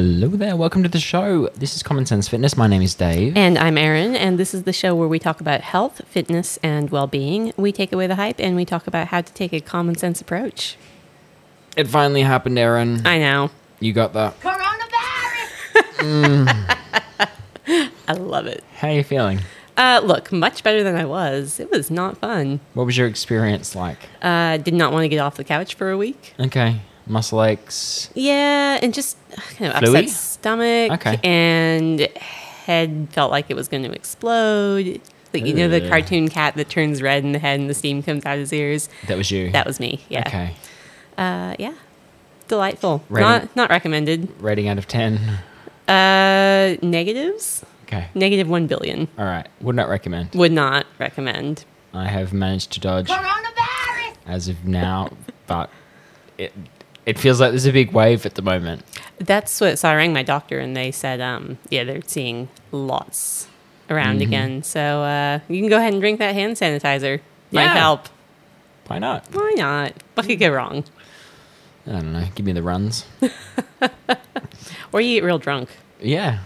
Hello there, welcome to the show. This is Common Sense Fitness. My name is Dave. And I'm Erin, and this is the show where we talk about health, fitness, and well being. We take away the hype and we talk about how to take a common sense approach. It finally happened, Erin. I know. You got that. Coronavirus! I love it. How are you feeling? Uh, look, much better than I was. It was not fun. What was your experience like? Uh, did not want to get off the couch for a week. Okay. Muscle aches. Yeah, and just kind of Fluey? upset stomach. Okay. And head felt like it was going to explode. Like, you know, the Ugh. cartoon cat that turns red in the head and the steam comes out of his ears? That was you. That was me. Yeah. Okay. Uh, yeah. Delightful. Ready? Not not recommended. Rating out of 10. Uh, negatives. Okay. Negative one billion. All right. Would not recommend. Would not recommend. I have managed to dodge Coronavirus! as of now, but it it feels like there's a big wave at the moment. That's what. So I rang my doctor and they said, um, yeah, they're seeing lots around Mm-hmm. again. So uh, you can go ahead and drink that hand sanitizer. Might Yeah. help. Why not? Why not? What could go wrong? I don't know. Give me the runs. Or you get real drunk. Yeah.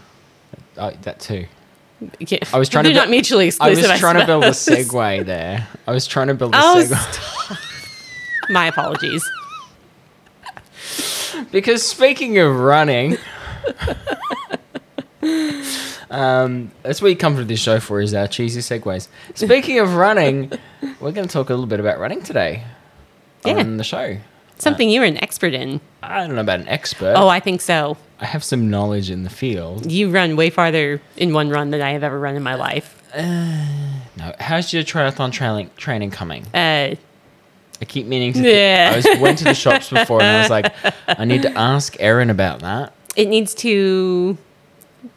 Uh, that too. Yeah. I was trying They're to not bu- mutually I exclusive. was trying to build a segue there. I was trying to build a Oh, segue. My apologies. Because speaking of running, um, that's what you come to this show for is our cheesy segues. Speaking of running, we're going to talk a little bit about running today Yeah. on the show. Something you're an expert in. I don't know about an expert. Oh, I think so. I have some knowledge in the field. You run way farther in one run than I have ever run in my life. No, how's your triathlon training training coming? Uh, I keep meaning to. Yeah. I was, went to the shops before and I was like, I need to ask Erin about that. it needs to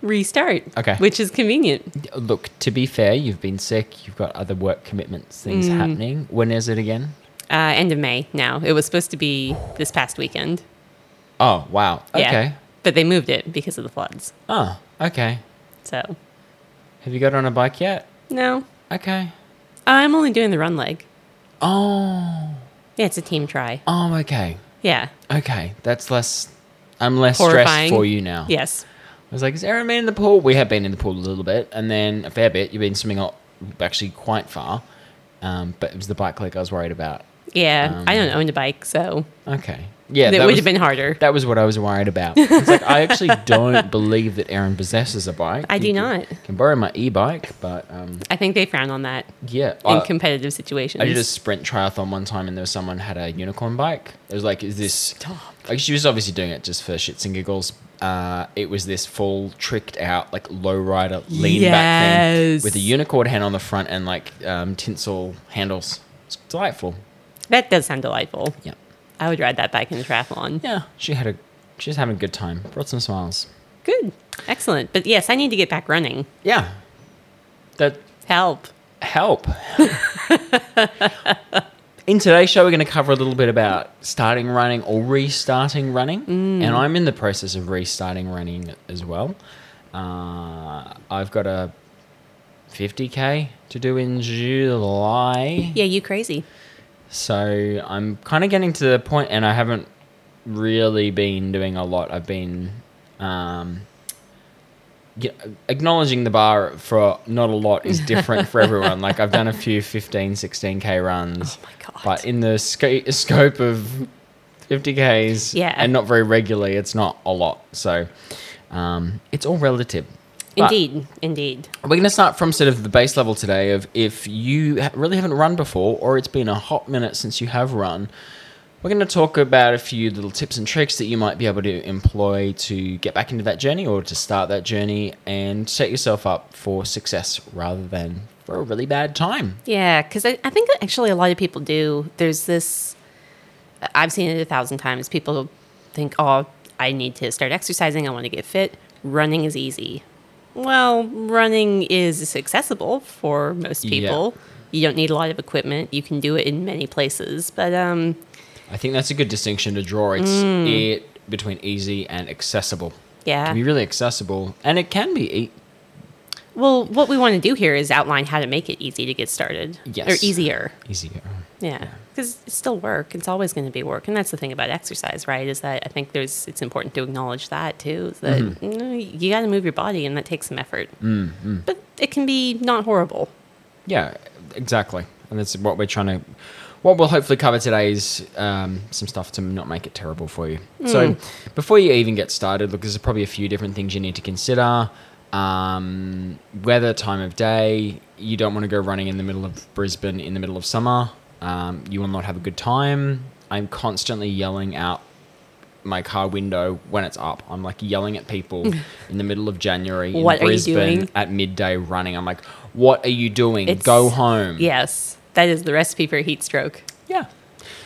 restart. Okay. Which is convenient. Look, to be fair, you've been sick. You've got other work commitments, things Mm. happening. When is it again? Uh, end of May now. It was supposed to be this past weekend. Oh, wow. Yeah. Okay. But they moved it because of the floods. Oh, okay. So, Have you got on a bike yet? no. Okay. I'm only doing the run leg. Oh. Yeah, it's a team tri. Oh, okay. Yeah. Okay. That's less. I'm less Horrifying. stressed for you now. Yes. I was like, is Erin been in the pool? We have been in the pool a little bit, and then a fair bit. You've been swimming up actually quite far. Um, but it was the bike leg I was worried about. Yeah. I don't Um, own a bike, so Okay. Yeah. it that would was- have been harder. That was what I was worried about. It's like I actually don't believe that Erin possesses a bike. I do You not. Can, can borrow my e-bike, but um, I think they frown on that yeah, in I, competitive situations. I did a sprint triathlon one time, and there was someone had a unicorn bike. It was like, is this? Stop. Like she was obviously doing it just for shits and giggles. Uh, it was this full tricked out like lowrider lean back thing with a unicorn hand on the front and like um, tinsel handles. It's delightful. That does sound delightful. Yeah, I would ride that bike in the triathlon. yeah. She had a. She was having a good time. Brought some smiles. Good. Excellent. But yes, I need to get back running. Yeah. That Help. help. in today's show, we're going to cover a little bit about starting running or restarting running. And I'm in the process of restarting running as well. Uh, I've got a 50k to do in July. Yeah, you crazy. So I'm kind of getting to the point, and I haven't really been doing a lot. I've been um, acknowledging the bar for not a lot is different for everyone. Like I've done a few 15, 16k runs, Oh but in the sca- scope of 50ks, Yeah. and not very regularly, it's not a lot. So um, it's all relative. Indeed. Indeed. we're going to start from sort of the base level today of if you really haven't run before or it's been a hot minute since you have run. We're going to talk about a few little tips and tricks that you might be able to employ to get back into that journey or to start that journey and set yourself up for success rather than for a really bad time. Yeah, because I, I think actually a lot of people do. There's this, I've seen it a thousand times. People think, oh, I need to start exercising. I want to get fit. Running is easy. Well, running is accessible for most people. Yeah. You don't need a lot of equipment. You can do it in many places. But um, I think that's a good distinction to draw. It's it between easy and accessible. It yeah. can be really accessible and it can be e- Well, what we want to do here is outline how to make it easy to get started. Yes. Or easier. easier. Yeah. Because it's still work. It's always going to be work, and that's the thing about exercise, right? Is that I think there's it's important to acknowledge that too. That Mm-hmm. you, know, you got to move your body, and that takes some effort. Mm, But it can be not horrible. Yeah, exactly. And that's what we're trying to. What we'll hopefully cover today is um, some stuff to not make it terrible for you. So, before you even get started, look, there's probably a few different things you need to consider. Um, weather, time of day. You don't want to go running in the middle of Brisbane in the middle of summer. Um, you will not have a good time. I'm constantly yelling out my car window when it's up. I'm like yelling at people in the middle of January in What Brisbane at midday running. I'm like, what are you doing? It's- Go home. Yes, that is the recipe for a heat stroke. Yeah.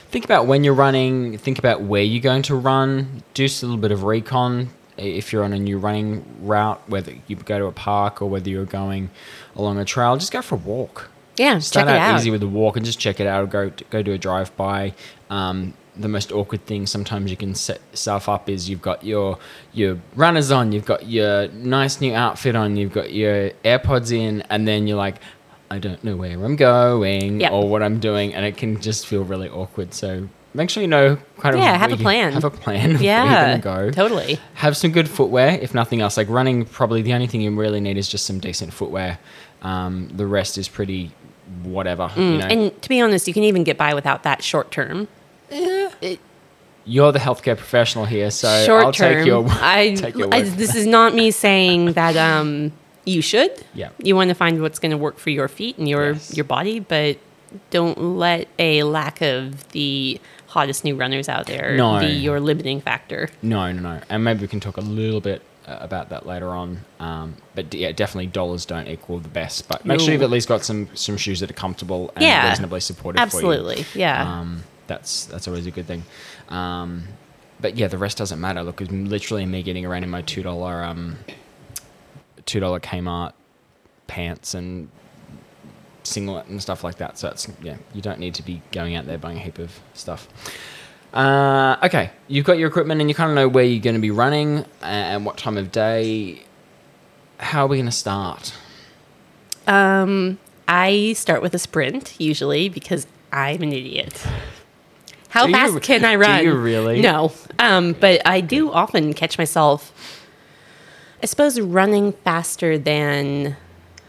Think about when you're running. Think about where you're going to run. Do just a little bit of recon. If you're on a new running route, whether you go to a park or whether you're going along a trail, just go for a walk. Yeah, Start check it out, out. easy with a walk and just check it out. Go go do a drive by. Um, the most awkward thing sometimes you can set yourself up is you've got your your runners on, you've got your nice new outfit on, you've got your AirPods in, and then you're like, I don't know where I'm going Yep. or what I'm doing, and it can just feel really awkward. So make sure you know kind of Yeah, have a plan. Have a plan. yeah, where you're go totally. have some good footwear if nothing else like running probably the only thing you really need is just some decent footwear um, the rest is pretty whatever you know Mm, And to be honest, you can even get by without that short term. you're the healthcare professional here so short i'll term. take your I, take your I- this is not me saying that um, you should. Yeah. You want to find what's going to work for your feet and your Yes. your body, but don't let a lack of the hottest new runners out there No. be your limiting factor. no no no and maybe we can talk a little bit about that later on um, but yeah definitely dollars don't equal the best but make sure you've at least got some some shoes that are comfortable and Yeah. reasonably supportive for Absolutely. you Yeah. um, that's that's always a good thing. Um, but yeah, the rest doesn't matter. Look, it's literally me getting around in my two dollar um, two dollar Kmart pants and singlet and stuff like that. So it's yeah, you don't need to be going out there buying a heap of stuff. Uh, okay, you've got your equipment and you kind of know where you're going to be running and what time of day. How are we going to start? Um, I start with a sprint usually because I'm an idiot. How Do you- fast can I run? do you really? No. Um, but I do often catch myself, I suppose, running faster than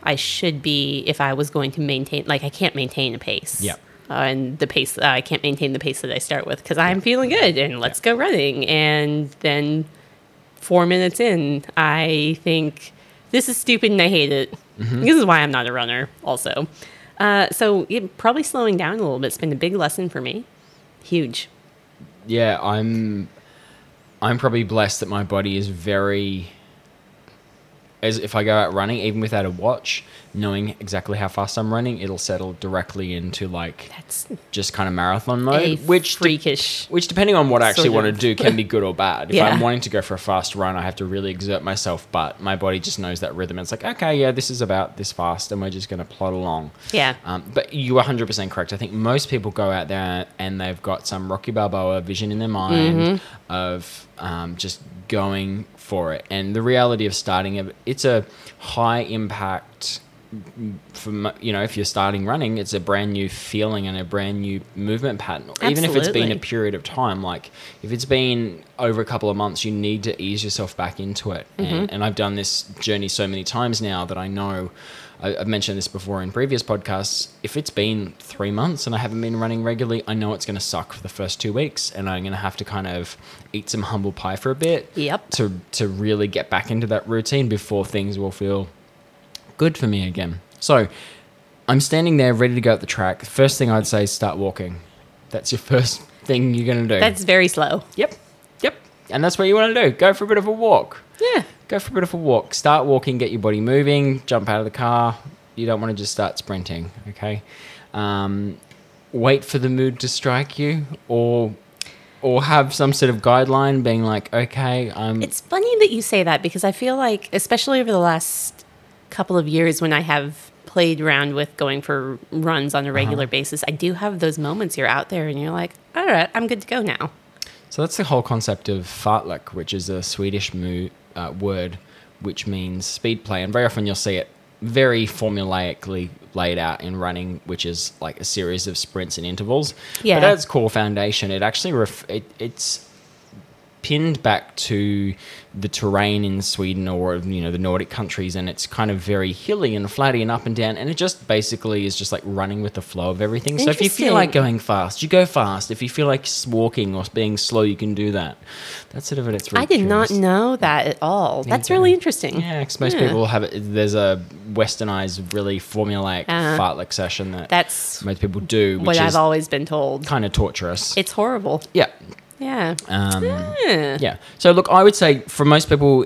I should be if I was going to maintain. Like I can't maintain a pace. Yep. Uh, and the pace uh, I can't maintain the pace that I start with because I'm feeling good and let's go running. And then four minutes in, I think this is stupid and I hate it. This is why I'm not a runner. Also, uh, so it, probably slowing down a little bit has been a big lesson for me. Huge. yeah, I'm I'm probably blessed that my body is very as if I go out running, even without a watch, knowing exactly how fast I'm running, it'll settle directly into like That's just kind of marathon mode, which de- which depending on what I actually want to do can be good or bad. If Yeah. I'm wanting to go for a fast run, I have to really exert myself, but my body just knows that rhythm. It's like, okay, yeah, this is about this fast, and we're just going to plod along. Yeah. Um, but you are 100% correct. I think most people go out there and they've got some Rocky Balboa vision in their mind Mm-hmm. of um, just going for it. And the reality of starting, a- it's a high impact. From you know, if you're starting running, it's a brand new feeling and a brand new movement pattern. Even if it's been a period of time, like if it's been over a couple of months, you need to ease yourself back into it. Mm-hmm. And, and I've done this journey so many times now that I know. I, I've mentioned this before in previous podcasts. If it's been three months and I haven't been running regularly, I know it's going to suck for the first two weeks, and I'm going to have to kind of eat some humble pie for a bit. Yep. To to really get back into that routine before things will feel good for me again. So I'm standing there ready to go at the track. First thing I'd say is start walking. That's your first thing you're going to do. That's very slow. Yep. Yep. And that's what you want to do. Go for a bit of a walk. Yeah. Go for a bit of a walk. Start walking, get your body moving, jump out of the car. You don't want to just start sprinting, okay? Um, wait for the mood to strike you or or have some sort of guideline being like, okay, I'm It's funny that you say that because I feel like, especially over the last couple of years when I have played around with going for runs on a regular basis, I do have those moments you're out there and you're like, all right, I'm good to go now. So that's the whole concept of fartlek, which is a Swedish mo- uh, word which means speed play. And very often you'll see it very formulaically laid out in running, which is like a series of sprints and intervals. Yeah. But at its core foundation, it actually ref- it, it's pinned back to the terrain in Sweden or you know the Nordic countries, and it's kind of very hilly and flatty and up and down, and it just basically is just like running with the flow of everything. So if you feel like going fast, you go fast. If you feel like walking or being slow, you can do that. That's sort of it. It's really I did not know that at all. That's really interesting. Yeah, because most Yeah. people have it. There's a westernized, really formulaic Uh-huh. fartlek session that That's most people do, which what is I've always been told. kind of torturous. It's horrible. yeah. Yeah. Um, Yeah. yeah. So look, I would say for most people,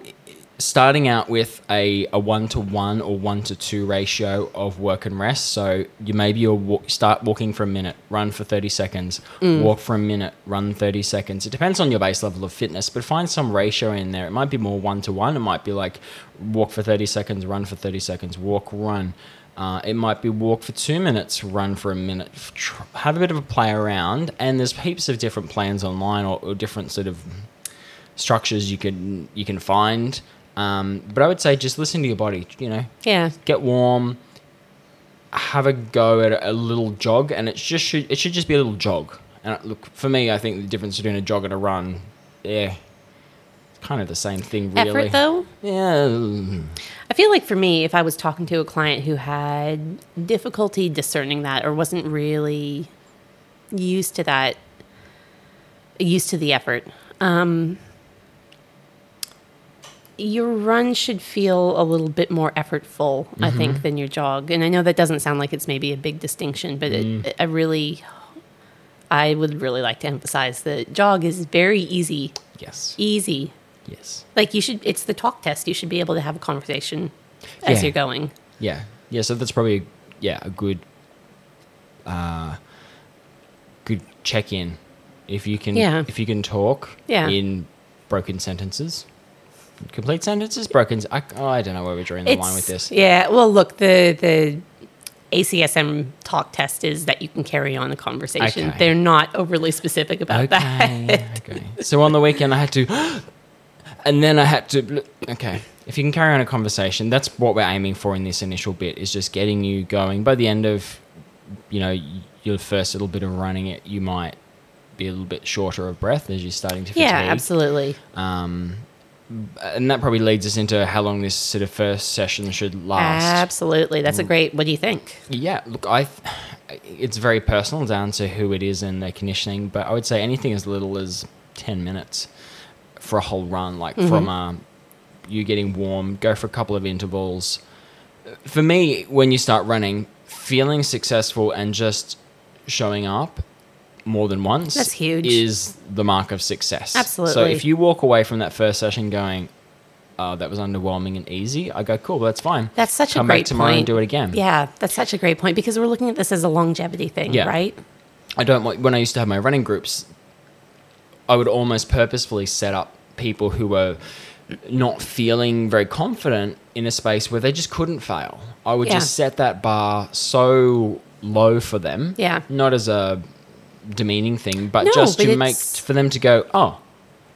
starting out with a, a one to one or one to two ratio of work and rest. So you maybe you wa- start walking for a minute, run for thirty seconds, walk for a minute, run thirty seconds. It depends on your base level of fitness, but find some ratio in there. It might be more one to one. It might be like walk for thirty seconds, run for thirty seconds, walk, run. Uh, it might be walk for two minutes, run for a minute. Tr- Have a bit of a play around, and there's heaps of different plans online or, or different sort of structures you can you can find. Um, but I would say just listen to your body. You know, Yeah. get warm, have a go at a, a little jog, and it just should it should just be a little jog. And look, for me, I think the difference between a jog and a run, yeah, kind of the same thing, really. Effort though. Yeah, I feel like for me, if I was talking to a client who had difficulty discerning that or wasn't really used to that, used to the effort, um, your run should feel a little bit more effortful, I Mm-hmm. think, than your jog. And I know that doesn't sound like it's maybe a big distinction, but Mm. it, I really, I would really like to emphasize that jog is very easy, yes, easy. Yes, Like you should, it's the talk test. You should be able to have a conversation as Yeah. you're going. yeah, yeah. So that's probably yeah a good, uh, good check in. If you can, Yeah. if you can talk Yeah. in broken sentences, complete sentences, broken. I, oh, I don't know where we're drawing the line with this. Yeah. Well, look, the the ACSM talk test is that you can carry on a conversation. Okay. They're not overly specific about that. Okay, okay. So on the weekend, I had to, and then I had to. Okay, if you can carry on a conversation, that's what we're aiming for in this initial bit. Is just getting you going. By the end of, you know, your first little bit of running it, you might be a little bit shorter of breath as you're starting to fatigue. Yeah, absolutely. Um, and that probably leads us into how long this sort of first session should last. Absolutely. That's a Mm. great. What do you think? Yeah, look, I, it's very personal down to who it is and their conditioning, but I would say anything as little as ten minutes for a whole run, like from um, you getting warm, go for a couple of intervals. For me, when you start running, feeling successful and just showing up more than once That's huge. is the mark of success. absolutely So if you walk away from that first session going, "Oh, that was underwhelming and easy," I go, "Cool, that's fine." That's such Come a great back tomorrow point. and do it again. Yeah, that's such a great point because we're looking at this as a longevity thing, Yeah. right? I don't want when I used to have my running groups, I would almost purposefully set up people who were not feeling very confident in a space where they just couldn't fail. I would Yeah. just set that bar so low for them. Yeah. Not as a demeaning thing, but No, just but to make for them to go, "Oh,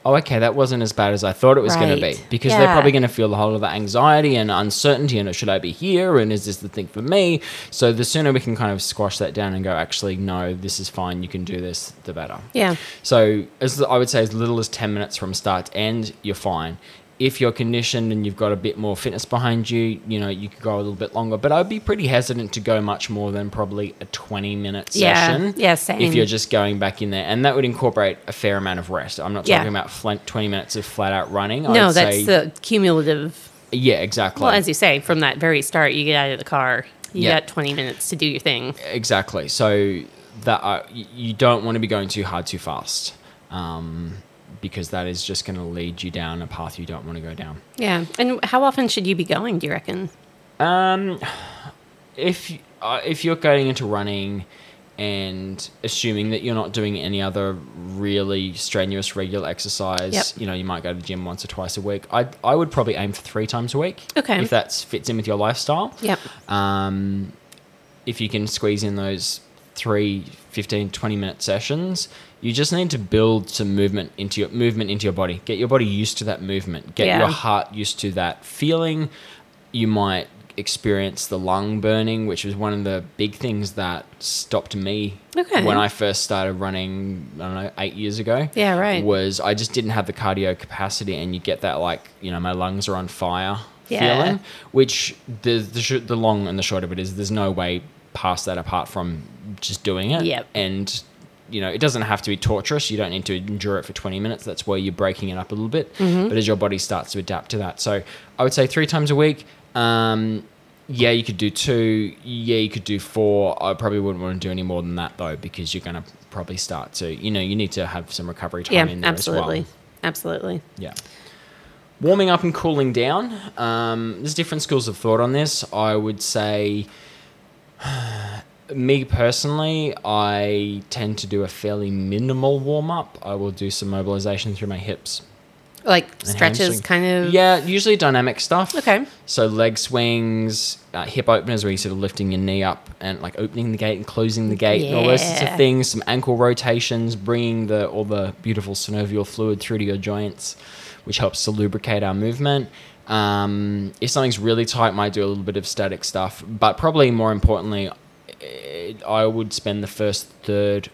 oh, okay, that wasn't as bad as I thought it was going to Right. be. Because they're Yeah. probably going to feel a whole lot of anxiety and uncertainty and uh, should I be here and is this the thing for me? So the sooner we can kind of squash that down and go, actually, no, this is fine, you can do this, the better. Yeah. So as I would say, as little as 10 minutes from start to end, you're fine. If you're conditioned and you've got a bit more fitness behind you, you know, you could go a little bit longer. But I'd be pretty hesitant to go much more than probably a 20 minute session. Yeah, same. If you're just going back in there. And that would incorporate a fair amount of rest. I'm not Yeah. talking about fl- 20 minutes of flat out running. no, that's the cumulative. Yeah, exactly. Well, as you say, from that very start, you get out of the car, you Yeah. got 20 minutes to do your thing. Exactly. So that uh, you don't want to be going too hard too fast, um, because that is just going to lead you down a path you don't want to go down. Yeah. And how often should you be going, do you reckon? Um, if uh, if you're going into running and assuming that you're not doing any other really strenuous regular exercise, Yep. you know, you might go to the gym once or twice a week. I I would probably aim for three times a week. Okay. If that fits in with your lifestyle. Yep. Um, if you can squeeze in those three 15 20 minute sessions you just need to build some movement into your movement into your body get your body used to that movement get Yeah. your heart used to that feeling you might experience the lung burning, which was one of the big things that stopped me Okay. when I first started running. I don't know, eight years ago. Yeah, right. Was I just didn't have the cardio capacity, and you get that like you know my lungs are on fire Yeah. feeling, which the the, sh- the long and the short of it is there's no way past that apart from just doing it. Yep. And you know, it doesn't have to be torturous. You don't need to endure it for 20 minutes. That's where you're breaking it up a little bit. Mm-hmm. But as your body starts to adapt to that. So I would say three times a week. Um, yeah, you could do two. Yeah, you could do four. I probably wouldn't want to do any more than that though, because you're going to probably start to, you know, you need to have some recovery time Yeah, in there absolutely. as well. Absolutely. Yeah. Warming up and cooling down. Um, there's different schools of thought on this. I would say, me personally, I tend to do a fairly minimal warm up. I will do some mobilization through my hips. Like stretches, kind of. Yeah, usually dynamic stuff. Okay. So leg swings, uh, hip openers where you're sort of lifting your knee up and like opening the gate and closing the gate, and all those sorts of Yeah. things. Some ankle rotations, bringing the all the beautiful synovial fluid through to your joints, which helps to lubricate our movement. Um, if something's really tight, might do a little bit of static stuff, but probably more importantly, eh, I would spend the first third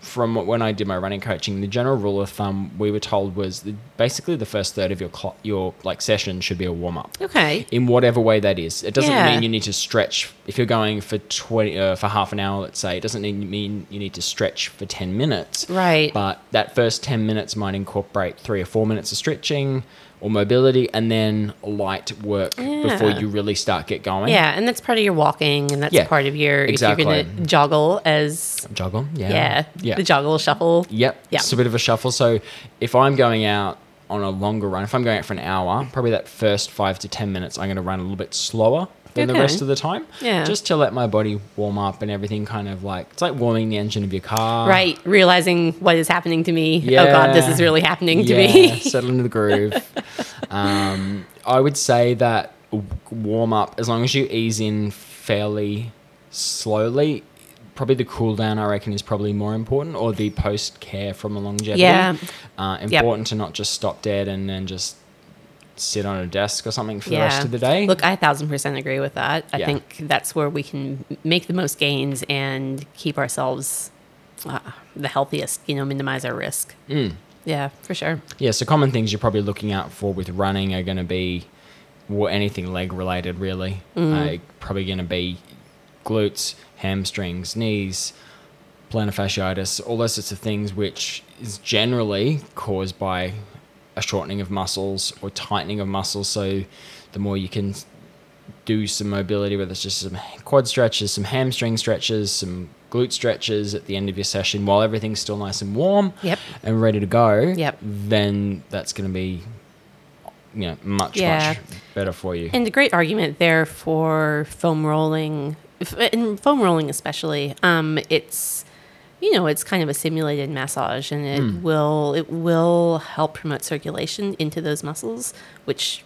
from when I did my running coaching. The general rule of thumb we were told was basically the first third of your cl- your like session should be a warm up Okay. in whatever way that is. It doesn't Yeah. mean you need to stretch if you're going for twenty uh, for half an hour. Let's say it doesn't mean you need to stretch for ten minutes. Right. But that first ten minutes might incorporate three or four minutes of stretching or mobility, and then light work before you really start get going. Yeah, and that's part of your walking, and that's Yeah, part of your exactly. if you're gonna joggle as Joggle. Yeah. yeah, Yeah. the joggle shuffle. Yep. Yeah. It's a bit of a shuffle. So if I'm going out on a longer run, if I'm going out for an hour, probably that first five to ten minutes, I'm going to run a little bit slower than the rest of the time. Yeah. Just to let my body warm up and everything kind of like it's like warming the engine of your car. Right, realizing what is happening to me. Yeah. Oh God, this is really happening to yeah, me. settle into the groove. um, I would say that warm up, as long as you ease in fairly slowly, probably the cool down, I reckon, is probably more important, or the post care from a longevity. Yeah. Uh, Yep. important to not just stop dead and then just sit on a desk or something for the rest of the day. Look, I a thousand percent agree with that. I Yeah. think that's where we can make the most gains and keep ourselves uh, the healthiest. You know, minimize our risk. Mm. Yeah, for sure. Yeah, so common things you're probably looking out for with running are going to be well, anything leg related, really. Uh, probably going to be glutes, hamstrings, knees, plantar fasciitis, all those sorts of things, which is generally caused by a shortening of muscles or tightening of muscles. So the more you can do some mobility, whether it's just some quad stretches, some hamstring stretches, some glute stretches at the end of your session while everything's still nice and warm Yep. and ready to go, Yep. then that's going to be you know much Yeah. much better for you. And a great argument there for foam rolling, and foam rolling especially. Um, it's you know it's kind of a simulated massage, and it Hmm. will it will help promote circulation into those muscles, which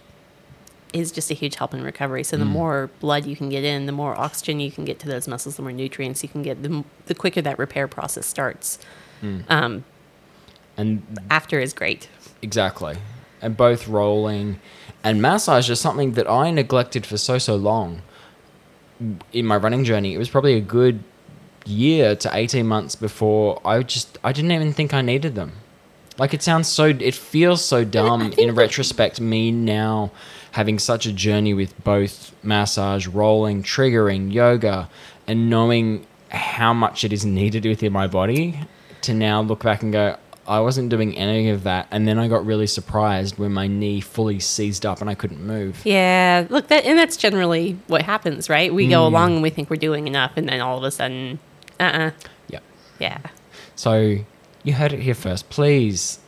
is just a huge help in recovery. So the Hmm. more blood you can get in, the more oxygen you can get to those muscles, the more nutrients you can get, the, the quicker that repair process starts. Hmm. Um, and after is great. exactly. And both rolling and massage is something that I neglected for so so long in my running journey. It was probably a good year to 18 months before I just I didn't even think I needed them. Like it sounds so it feels so dumb in retrospect me now having such a journey with both massage, rolling, triggering, yoga and knowing how much it is needed within my body to now look back and go I wasn't doing any of that and then I got really surprised when my knee fully seized up and I couldn't move. Yeah, look, that and that's generally what happens, right? We Hmm. go along and we think we're doing enough, and then all of a sudden, uh, uh Yeah. yeah, So you heard it here first. Please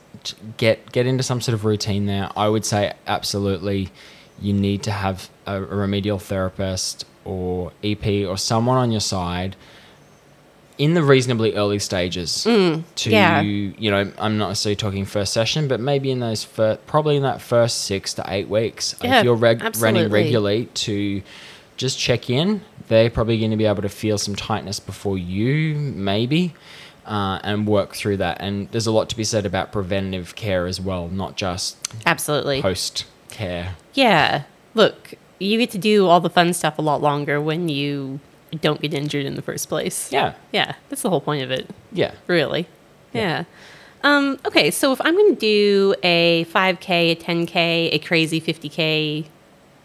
get get into some sort of routine there. I would say absolutely you need to have a, a remedial therapist or EP or someone on your side in the reasonably early stages to Mm, yeah. you know I'm not necessarily talking first session but maybe in those fir- probably in that first 6 to 8 weeks Yeah, if you're reg- running regularly to just check in. They're probably going to be able to feel some tightness before you maybe uh, and work through that. And there's a lot to be said about preventative care as well not just absolutely. post care. Yeah, look, you get to do all the fun stuff a lot longer when you don't get injured in the first place. Yeah. Yeah, that's the whole point of it, Yeah. really. Yeah. Um, okay, so if I'm going to do a 5K, a 10K, a crazy 50K,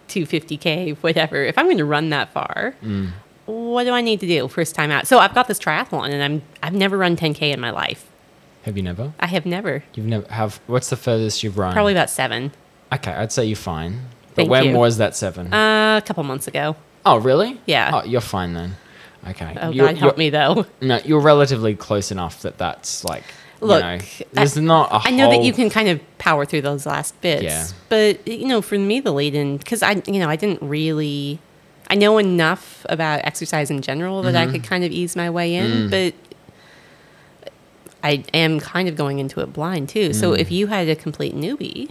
250K, whatever, if I'm going to run that far, Mm. what do I need to do first time out? So I've got this triathlon and I'm I've never run 10K in my life. Have you never? I have never. You've never have. What's the furthest you've run? Probably about seven. Okay, I'd say you're fine. But Thank when you. was that seven? Uh, a couple months ago. Oh, really? yeah. Oh, you're fine then. Okay. Oh You're- God, help me though. No, you're relatively close enough that that's like. Look, you know, there's not a I know that you can kind of power through those last bits, Yeah. but you know, for me, the lead in because I, you know, I didn't really, I know enough about exercise in general that Mm-hmm. I could kind of ease my way Mm. in, but I am kind of going into it blind too. So Mm. if you had a complete newbie,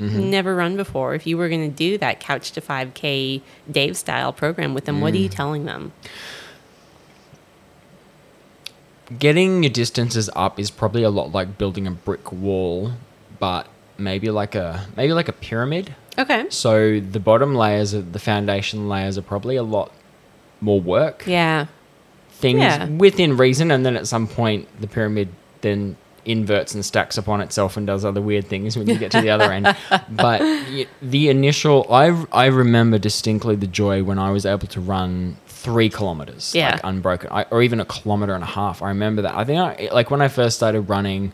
Mm-hmm. never run before, if you were going to do that couch to 5K Dave style program with them, what are Mm. you telling them? getting your distances up is probably a lot like building a brick wall, but maybe like a maybe like a pyramid. Okay. So the bottom layers of the foundation layers are probably a lot more work. Yeah. Things Yeah. within reason, and then at some point the pyramid then inverts and stacks upon itself and does other weird things when you get to the other end. But the initial, I I remember distinctly the joy when I was able to run three kilometers, Yeah. like unbroken, I, or even a kilometer and a half. I remember that. I think I like when I first started running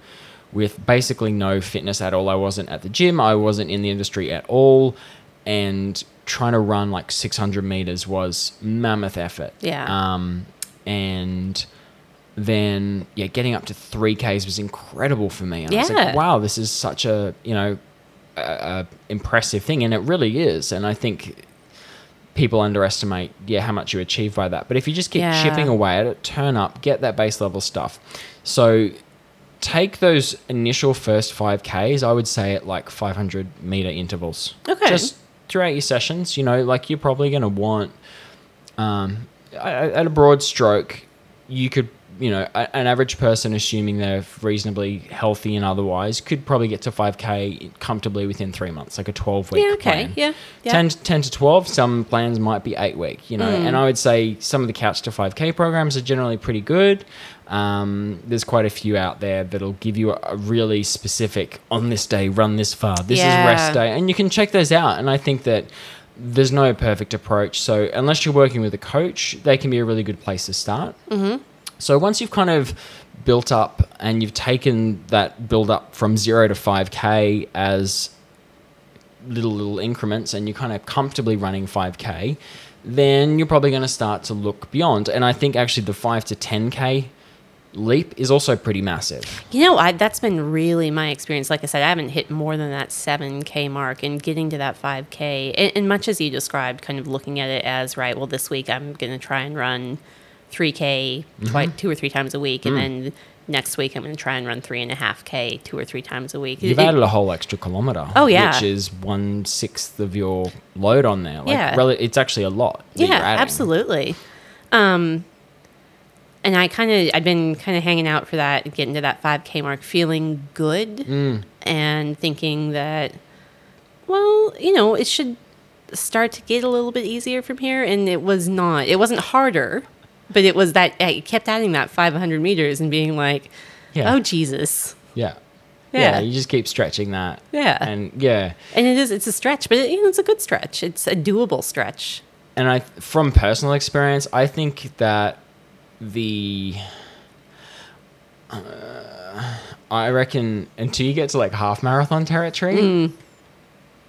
with basically no fitness at all. I wasn't at the gym. I wasn't in the industry at all, and trying to run like 600 meters was mammoth effort. Yeah. Um, and then yeah, getting up to three Ks was incredible for me. And I was like, wow, this is such a you know a, a impressive thing, and it really is. And I think people underestimate yeah how much you achieve by that. But if you just keep Yeah. chipping away at it, turn up, get that base level stuff. So take those initial first five Ks, I would say at like 500 meter intervals. Okay. Just throughout your sessions, you know, like you're probably going to want, um, at a broad stroke, you could, you know, a- an average person, assuming they're reasonably healthy and otherwise, could probably get to 5K comfortably within three months, like a 12 week Yeah. Okay. plan. Yeah. yeah. 10, 10 to 12 some plans might be 8 week you know Mm. and i would say some of the couch to 5k programs are generally pretty good um, there's quite a few out there that'll give you a, a really specific on this day run this far this is rest day and you can check those out and i think that there's no perfect approach so unless you're working with a coach they can be a really good place to start Mm-hmm. So once you've kind of built up and you've taken that build up from 0 to 5k as little little increments and you're kind of comfortably running 5k then you're probably going to start to look beyond and i think actually the 5 to 10k leap is also pretty massive You know, I, that's been really my experience. Like I said, I haven't hit more than that 7K mark and getting to that 5K. And, and much as you described, kind of looking at it as, right, well, this week I'm going to try and run 3K twi- two or three times a week. And then next week I'm going to try and run 3.5K two or three times a week. you've It- added a whole extra kilometer Oh, yeah. which is one sixth of your load on there like Yeah. rel- it's actually a lot yeah, absolutely. Um, and I kind of, I've been kind of hanging out for that, getting to that 5K mark, feeling good Mm. and thinking that, well, you know, it should start to get a little bit easier from here. And it was not, it wasn't harder, but it was that, I kept adding that 500 meters and being like, Yeah. oh, Jesus. yeah Yeah. yeah you just keep stretching that Yeah. and yeah And it is, it's a stretch, but it, you know, it's a good stretch. It's a doable stretch. and I, from personal experience, I think that the, uh, I reckon until you get to like half marathon territory, Hmm.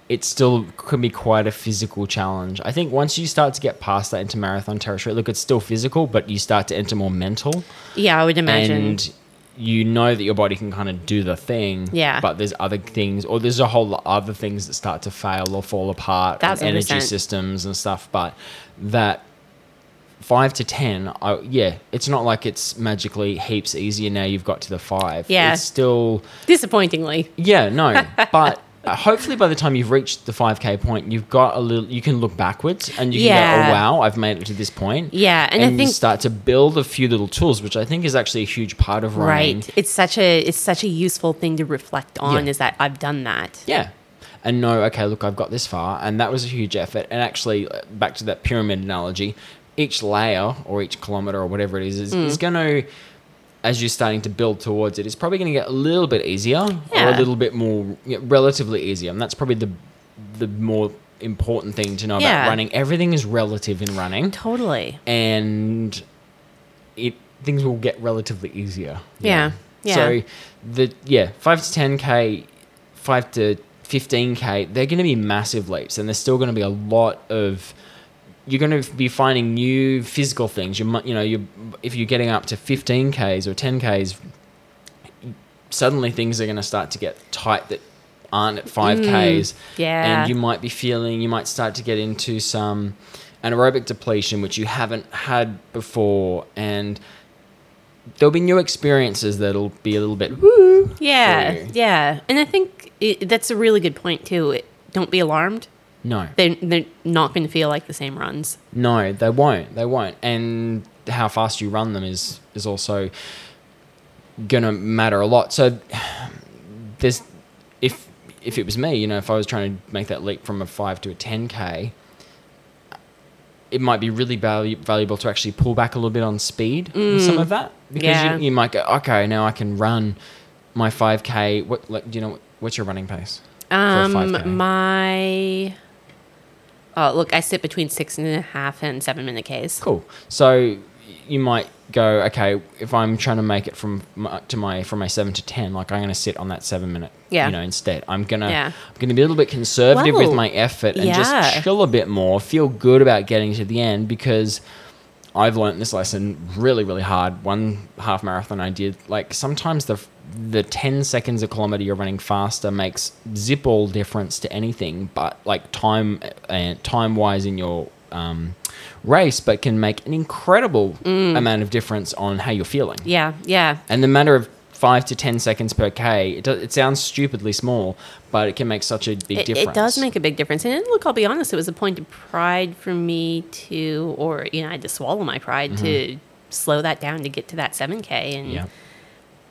It still could be quite a physical challenge. I think once you start to get past that into marathon territory, look, it's still physical, but you start to enter more mental, Yeah, I would imagine. and you know that your body can kind of do the thing. Yeah. But there's other things, or there's a whole lot other things that start to fail or fall apart, energy systems and stuff. But that five to ten, I, yeah, it's not like it's magically heaps easier now. You've got to the five. Yeah. It's still Disappointingly. yeah, no, but. Uh, Hopefully, by the time you've reached the 5k point, you've got a little. You can look backwards and you can Yeah. go, "Oh wow, I've made it to this point." Yeah, and and, I think you start to build a few little tools, which I think is actually a huge part of running. right. It's such a it's such a useful thing to reflect on Yeah. is that I've done that. Yeah. and know, okay, look, I've got this far, and that was a huge effort. And actually, uh, back to that pyramid analogy, each layer or each kilometer or whatever it is is, is going to, as you're starting to build towards it, it's probably going to get a little bit easier or a little bit more, you know, relatively easier. And that's probably the the more important thing to know Yeah. about running. Everything is relative in running Totally. and it things will get relatively easier. Yeah, yeah. So the yeah, five to ten k, five to fifteen k, they're going to be massive leaps, and there's still going to be a lot of. You're going to be finding new physical things. You you know, you if you're getting up to fifteen k's or ten k's, suddenly things are going to start to get tight that aren't at five k's. Mm, yeah. and you might be feeling you might start to get into some anaerobic depletion which you haven't had before and there'll be new experiences that'll be a little bit woo Yeah, for you. yeah. And I think it, that's a really good point too. It, don't be alarmed. No They're, they're not going to feel like the same runs. no they won't they won't and how fast you run them is is also gonna matter a lot so there's if if it was me you know if i was trying to make that leap from a 5 to a 10k it might be really valu- valuable to actually pull back a little bit on speed with some of that because Yeah. you, you might go okay now i can run my 5k what like do you know what's your running pace for a Um, 5K? my oh look, I sit between six and a half and seven minute Ks. Cool. So you might go, okay, if I'm trying to make it from my, to my from my seven to ten, like I'm going to sit on that seven minute, Yeah. you know, instead. I'm gonna Yeah. I'm going to be a little bit conservative with my effort and yeah. just chill a bit more, feel good about getting to the end because. I've learned this lesson really, really hard. One half marathon I did, like sometimes the the ten seconds a kilometer you're running faster makes zip all difference to anything, but like time and time wise in your um, race, but can make an incredible amount of difference on how you're feeling. Yeah, yeah. And the matter of five to ten seconds per k, it, do, it sounds stupidly small, but it can make such a big It, difference. it does make a big difference. And look, I'll be honest, it was a point of pride for me to, or, you know, I had to swallow my pride to slow that down to get to that 7K and Mm-hmm. yeah.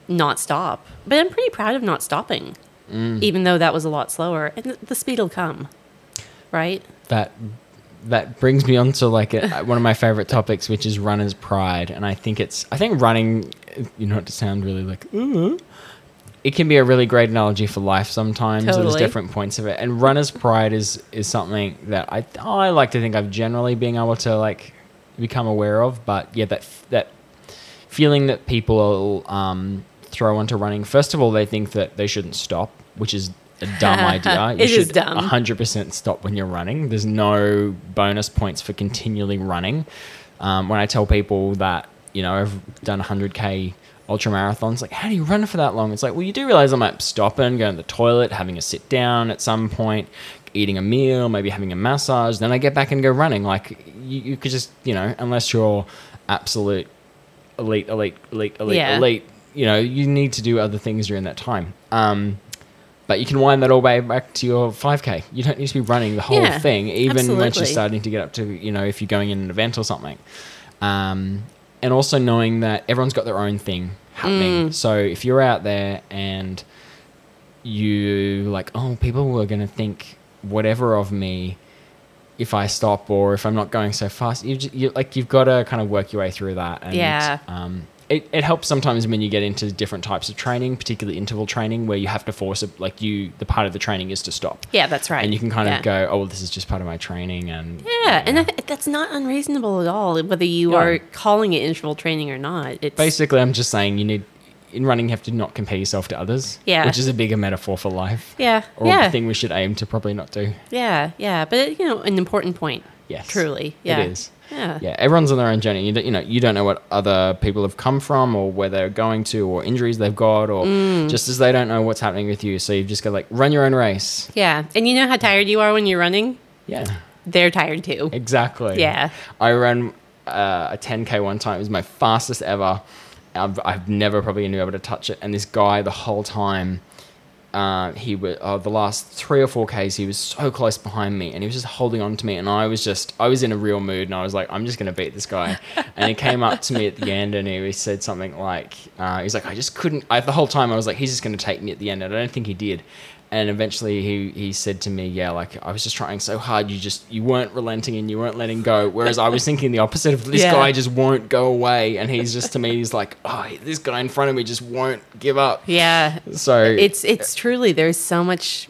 not stop. But I'm pretty proud of not stopping, Mm. even though that was a lot slower. And the, the speed will come, right? that that brings me on to like a, one of my favorite topics, which is runner's pride. And I think it's I think running, you know, to sound really like, "Ooh," it can be a really great analogy for life. Sometimes there's different points of it, and runner's pride is is something that I I like to think I've generally been able to like become aware of. But yeah, that that feeling that people um, throw onto running. First of all, they think that they shouldn't stop, which is a dumb idea. You It is should dumb. 100% stop when you're running. There's no bonus points for continually running. Um, when I tell people that, you know, I've done 100k ultra marathons, like, how do you run for that long? It's like, well, you do realize I might stop and go to the toilet, having a sit down at some point, eating a meal, maybe having a massage. Then I get back and go running. Like, you, you could just, you know, unless you're absolute elite, elite, elite, elite, Yeah. elite, you know, you need to do other things during that time. Um, but you can wind that all the way back to your 5k. You don't need to be running the whole Yeah, thing, even once you're starting to get up to, you know, if you're going in an event or something. Um, and also knowing that everyone's got their own thing happening. So if you're out there and you like, oh, people are going to think whatever of me if I stop or if I'm not going so fast. You, j- you like you've got to kind of work your way through that. And, Yeah. Um, it, it helps sometimes when you get into different types of training, particularly interval training, where you have to force it. Like you, the part of the training is to stop, Yeah, that's right. and you can kind Yeah. of go, "Oh, well, this is just part of my training." And Yeah, and I th- that's not unreasonable at all, whether you No. are calling it interval training or not. It's basically, I'm just saying you need in running you have to not compare yourself to others. Yeah. which is a bigger metaphor for life. yeah, or yeah, a thing we should aim to probably not do. yeah, yeah. But you know, an important point. Yes, Truly, yeah. it is. Yeah. Yeah, everyone's on their own journey. You don't, you know, you don't know what other people have come from, or where they're going to, or injuries they've got, or Mm. just as they don't know what's happening with you. So you've just got to like run your own race. Yeah, and you know how tired you are when you're running. Yeah, They're tired too. exactly. Yeah. I ran uh, a 10k one time. It was my fastest ever. I've, I've never probably been able to touch it. And this guy, the whole time, uh, he was uh, the last three or four k's. He was so close behind me, and he was just holding on to me. And I was just, I was in a real mood, and I was like, I'm just gonna beat this guy. and he came up to me at the end, and he said something like, uh, he's like, I just couldn't. I, the whole time I was like, he's just gonna take me at the end, and I don't think he did. And eventually he, he said to me, yeah, like I was just trying so hard. You just, you weren't relenting and you weren't letting go. Whereas I was thinking the opposite of this Yeah. guy just won't go away. And he's just to me, he's like, oh, this guy in front of me just won't give up. Yeah. So It's it's truly there's so much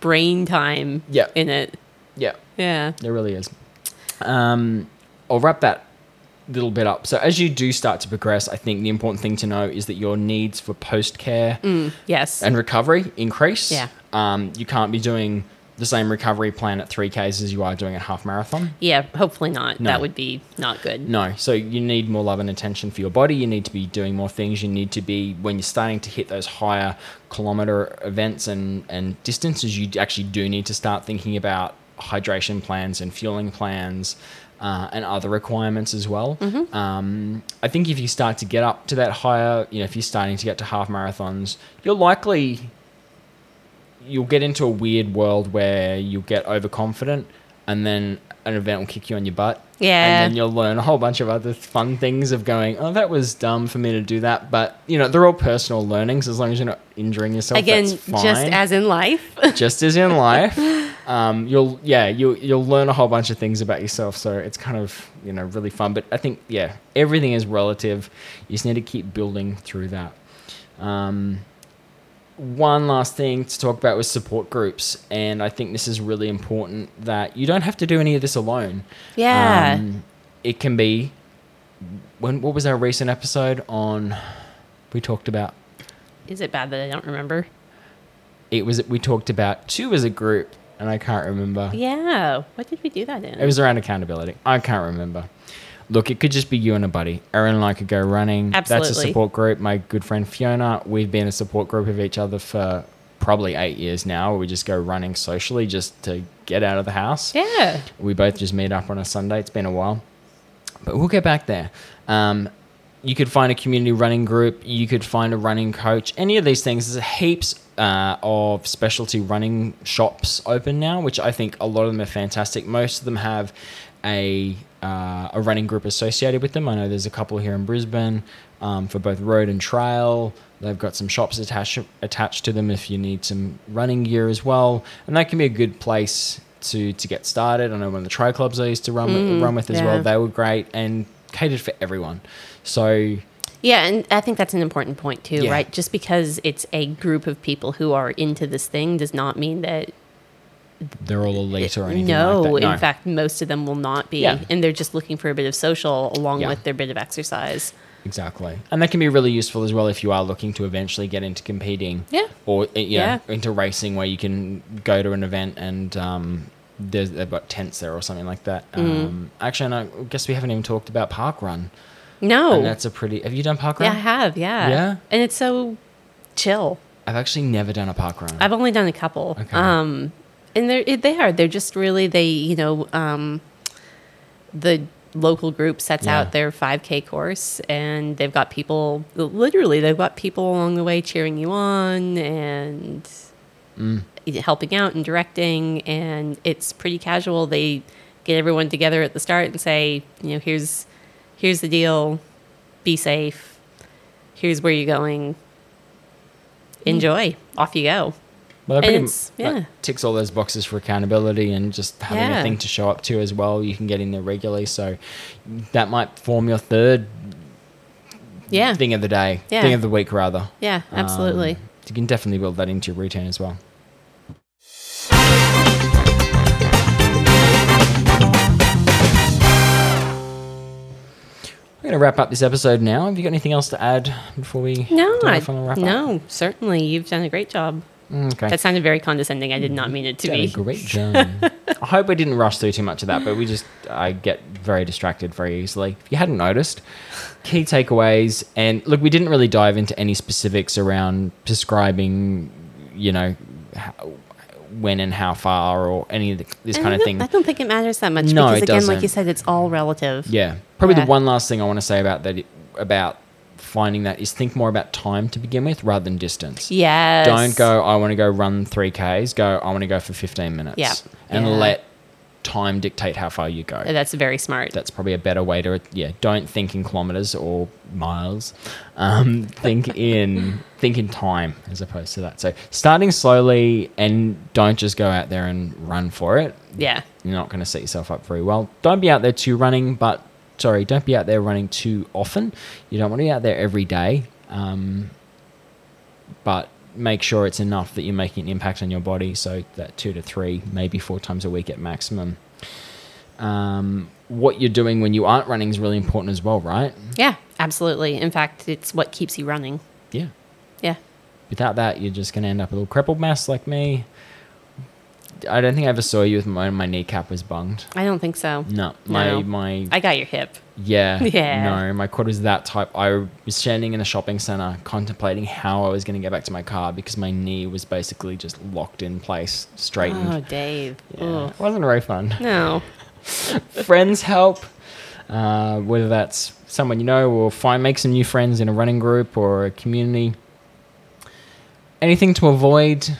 brain time Yeah. in it. yeah, Yeah. There really is. Um, I'll wrap that little bit up. So as you do start to progress, I think the important thing to know is that your needs for post care Yes. and recovery increase. Yeah. Um, you can't be doing the same recovery plan at three Ks as you are doing a half marathon. yeah, hopefully not. No. That would be not good. No. So you need more love and attention for your body. You need to be doing more things. You need to be when you're starting to hit those higher kilometer events and and distances. You actually do need to start thinking about hydration plans and fueling plans. Uh, and other requirements as well. Um, I think if you start to get up to that higher, you know, if you're starting to get to half marathons, you're likely you'll get into a weird world where you'll get overconfident and then an event will kick you on your butt. Yeah. And then you'll learn a whole bunch of other fun things of going, oh, that was dumb for me to do that. But, you know, they're all personal learnings as long as you're not injuring yourself. Again, that's fine. just as in life. just as in life, um, you'll yeah you'll you'll learn a whole bunch of things about yourself. So it's kind of you know really fun. But I think yeah, everything is relative. You just need to keep building through that. Um, one last thing to talk about was support groups, and I think this is really important that you don't have to do any of this alone. Yeah. Um, it can be. When what was our recent episode on? We talked about Is it bad that I don't remember? it was we talked about two as a group and I can't remember. Yeah. What did we do that in? It was around accountability. I can't remember. Look, it could just be you and a buddy. Erin and I could go running. Absolutely. That's a support group. My good friend Fiona, we've been a support group of each other for probably eight years now. We just go running socially just to get out of the house. yeah. We both just meet up on a Sunday. It's been a while, but we'll get back there. Um, you could find a community running group. You could find a running coach. Any of these things. There's heaps uh, of specialty running shops open now, which I think a lot of them are fantastic. Most of them have a uh, a running group associated with them. I know there's a couple here in Brisbane um, for both road and trail. They've got some shops attached attached to them if you need some running gear as well, and that can be a good place to to get started. I know one of the tri clubs I used to run with, run with as well. They were great and catered for everyone. So Yeah, and I think that's an important point too, Yeah. right? Just because it's a group of people who are into this thing does not mean that they're all elite or anything no, like that. No, in fact, most of them will not be, Yeah. and they're just looking for a bit of social along Yeah. with their bit of exercise. Exactly. And that can be really useful as well if you are looking to eventually get into competing. Yeah. Or you know, Yeah. into racing where you can go to an event and um, there's, they've got tents there or something like that. Mm. Um, actually, and I guess we haven't even talked about park run. No, And that's a pretty. Have you done park run? yeah, I have, yeah, Yeah? and it's so chill. I've actually never done a park run. I've only done a couple. Okay. Um, and they're they are. They're just really they you know um, the local group sets Yeah. out their 5k course and they've got people literally they've got people along the way cheering you on and Mm. helping out and directing and it's pretty casual. They get everyone together at the start and say you know here's here's the deal. Be safe. Here's where you're going. Enjoy. Off you go Well, that pretty yeah. ticks all those boxes for accountability and just having a thing to show up to as well. You can get in there regularly, so that might form your third yeah thing of the day, Yeah. thing of the week rather. Yeah, absolutely. Um, you can definitely build that into your routine as well. We're going to wrap up this episode now. Have you got anything else to add before we no, I, final wrap up? no, certainly you've done a great job. Mm, Okay. That sounded very condescending. I did not mean it to Done a be. great job. I hope we didn't rush through too much of that, but we just I get very distracted very easily. If you hadn't noticed, key takeaways and look, we didn't really dive into any specifics around prescribing, you know, how, when and how far or any of the, this kind of don't- thing. I don't think it matters that much No, because it again, like doesn't. like you said, it's all relative. Yeah, probably Yeah. the one last thing I want to say about that about finding that is think more about time to begin with rather than distance. Yes. Don't go, I want to go run 3Ks. Go, I want to go for 15 minutes. Yeah. And Yeah. let time dictate how far you go. That's very smart. That's probably a better way to yeah. Don't think in kilometers or miles. Um, think in think in time as opposed to that. So starting slowly and don't just go out there and run for it. yeah. You're not going to set yourself up very well. Don't be out there too running, but sorry, don't be out there running too often. You don't want to be out there every day. Um, but make sure it's enough that you're making an impact on your body. So that two to three, maybe four times a week at maximum. Um, what you're doing when you aren't running is really important as well, right? Yeah, absolutely. In fact, it's what keeps you running. Yeah. Yeah. Without that, you're just going to end up a little crippled mess like me. I don't think I ever saw you with my my kneecap was bunged. I don't think so. No, my No. my I got your hip. Yeah. Yeah. No, my quad was that type. I was standing in a shopping center contemplating how I was going to get back to my car because my knee was basically just locked in place, straightened. Oh, Dave. yeah. Ugh. It wasn't very fun. No. friends help, uh, whether that's someone you know or find make some new friends in a running group or a community. Anything to avoid?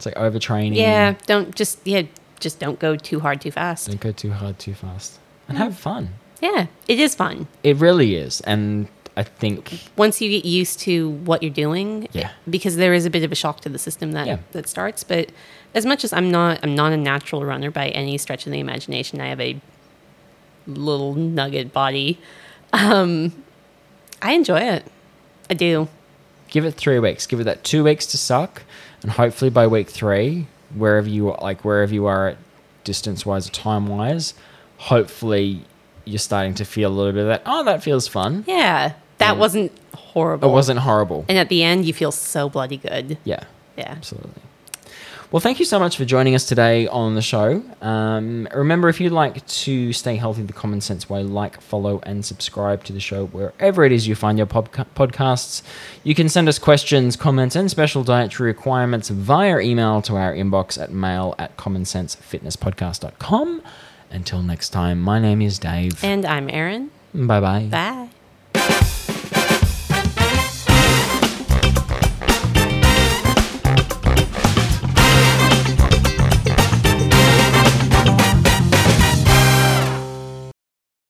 It's like overtraining. Yeah, don't just yeah, just don't go too hard too fast. Don't go too hard too fast. And have fun. Yeah, it is fun. It really is. And I think Once you get used to what you're doing, Yeah. because there is a bit of a shock to the system that Yeah. that starts. But as much as I'm not, I'm not a natural runner by any stretch of the imagination. I have a little nugget body. Um, I enjoy it. I do. give it three weeks. Give it that two weeks to suck, and hopefully by week three, wherever you like, wherever you are at distance wise or time wise, hopefully you're starting to feel a little bit of that. Oh, that feels fun. Yeah, that And- wasn't horrible. It wasn't horrible. And at the end, you feel so bloody good. Yeah, Yeah. absolutely. Well, thank you so much for joining us today on the show. Um, remember, if you'd like to stay healthy the common sense way, like, follow, and subscribe to the show wherever it is you find your podca- podcasts. You can send us questions, comments, and special dietary requirements via email to our inbox at mail at commonsensefitnesspodcast.com. Until next time, my name is Dave. And I'm Erin. Bye bye. Bye.